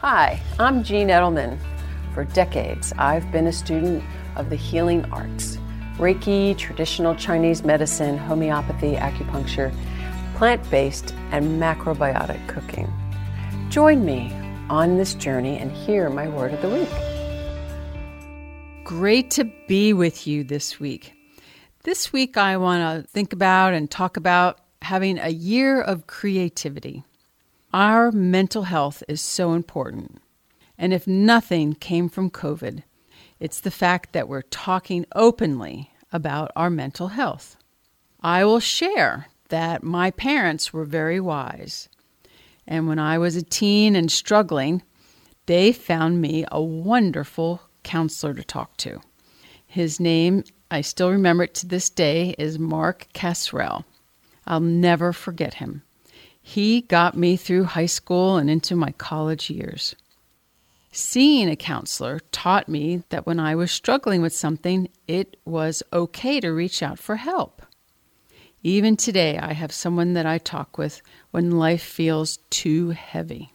Hi, I'm Jean Edelman. For decades, I've been a student of the healing arts Reiki, traditional Chinese medicine, homeopathy, acupuncture, plant based, and macrobiotic cooking. Join me on this journey and hear my word of the week. Great to be with you this week. This week, I want to think about and talk about having a year of creativity. Our mental health is so important. And if nothing came from COVID, it's the fact that we're talking openly about our mental health. I will share that my parents were very wise. And when I was a teen and struggling, they found me a wonderful counselor to talk to. His name, I still remember it to this day, is Mark Casrell. I'll never forget him. He got me through high school and into my college years. Seeing a counselor taught me that when I was struggling with something, it was okay to reach out for help. Even today, I have someone that I talk with when life feels too heavy.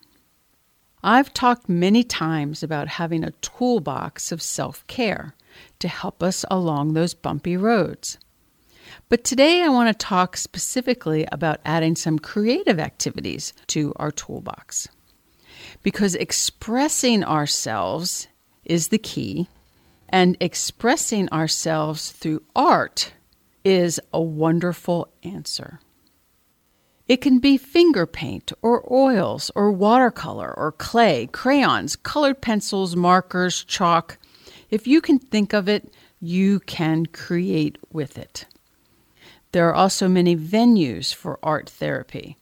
I've talked many times about having a toolbox of self care to help us along those bumpy roads. But today I want to talk specifically about adding some creative activities to our toolbox. Because expressing ourselves is the key, and expressing ourselves through art is a wonderful answer. It can be finger paint or oils or watercolor or clay, crayons, colored pencils, markers, chalk. If you can think of it, you can create with it. There are also many venues for art therapy.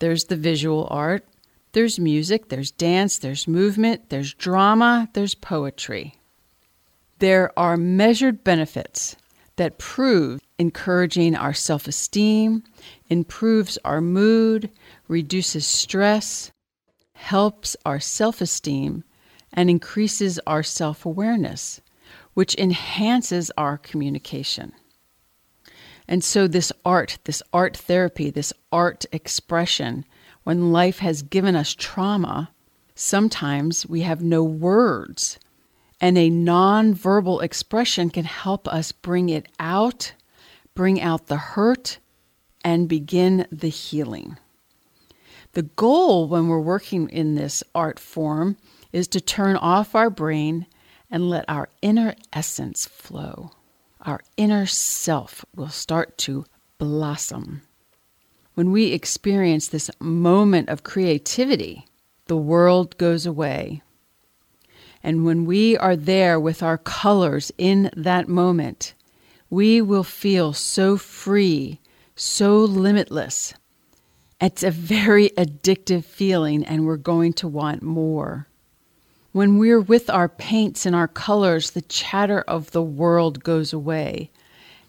There's the visual art, there's music, there's dance, there's movement, there's drama, there's poetry. There are measured benefits that prove encouraging our self esteem, improves our mood, reduces stress, helps our self esteem, and increases our self awareness, which enhances our communication. And so, this art, this art therapy, this art expression, when life has given us trauma, sometimes we have no words and a nonverbal expression can help us bring it out, bring out the hurt, and begin the healing. The goal when we're working in this art form is to turn off our brain and let our inner essence flow. Our inner self will start to blossom. When we experience this moment of creativity, the world goes away and when we are there with our colors in that moment, we will feel so free, so limitless. It's a very addictive feeling, and we're going to want more. When we're with our paints and our colors, the chatter of the world goes away,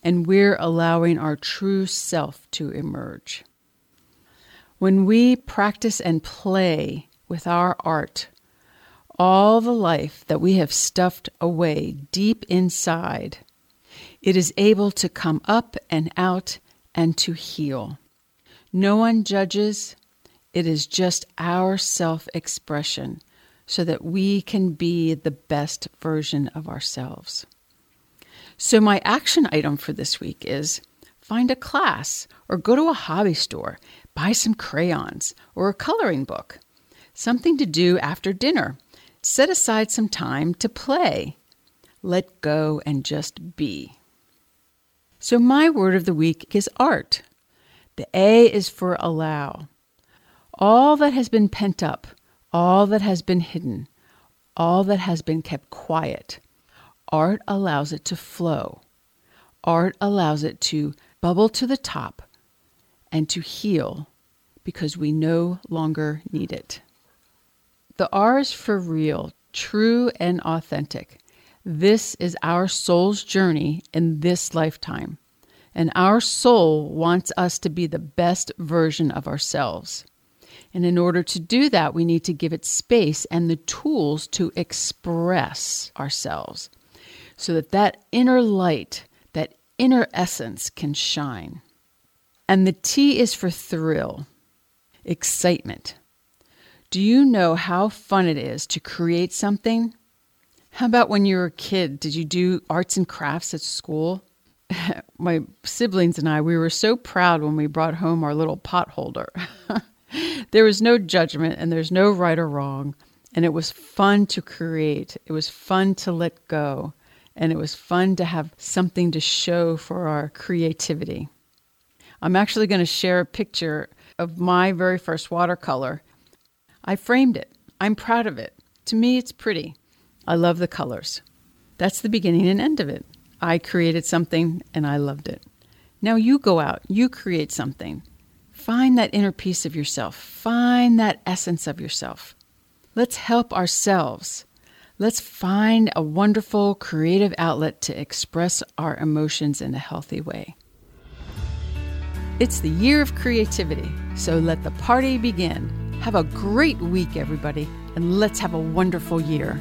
and we're allowing our true self to emerge. When we practice and play with our art, all the life that we have stuffed away deep inside, it is able to come up and out and to heal. No one judges, it is just our self expression so that we can be the best version of ourselves. So, my action item for this week is find a class or go to a hobby store, buy some crayons or a coloring book, something to do after dinner Set aside some time to play. Let go and just be. So, my word of the week is art. The A is for allow. All that has been pent up, all that has been hidden, all that has been kept quiet, art allows it to flow. Art allows it to bubble to the top and to heal because we no longer need it. The R is for real, true, and authentic. This is our soul's journey in this lifetime. And our soul wants us to be the best version of ourselves. And in order to do that, we need to give it space and the tools to express ourselves so that that inner light, that inner essence can shine. And the T is for thrill, excitement. Do you know how fun it is to create something? How about when you were a kid? Did you do arts and crafts at school? My siblings and I, we were so proud when we brought home our little pot holder. there was no judgment and there's no right or wrong. And it was fun to create, it was fun to let go, and it was fun to have something to show for our creativity. I'm actually going to share a picture of my very first watercolor. I framed it. I'm proud of it. To me, it's pretty. I love the colors. That's the beginning and end of it. I created something and I loved it. Now you go out, you create something. Find that inner peace of yourself, find that essence of yourself. Let's help ourselves. Let's find a wonderful creative outlet to express our emotions in a healthy way. It's the year of creativity, so let the party begin. Have a great week, everybody, and let's have a wonderful year.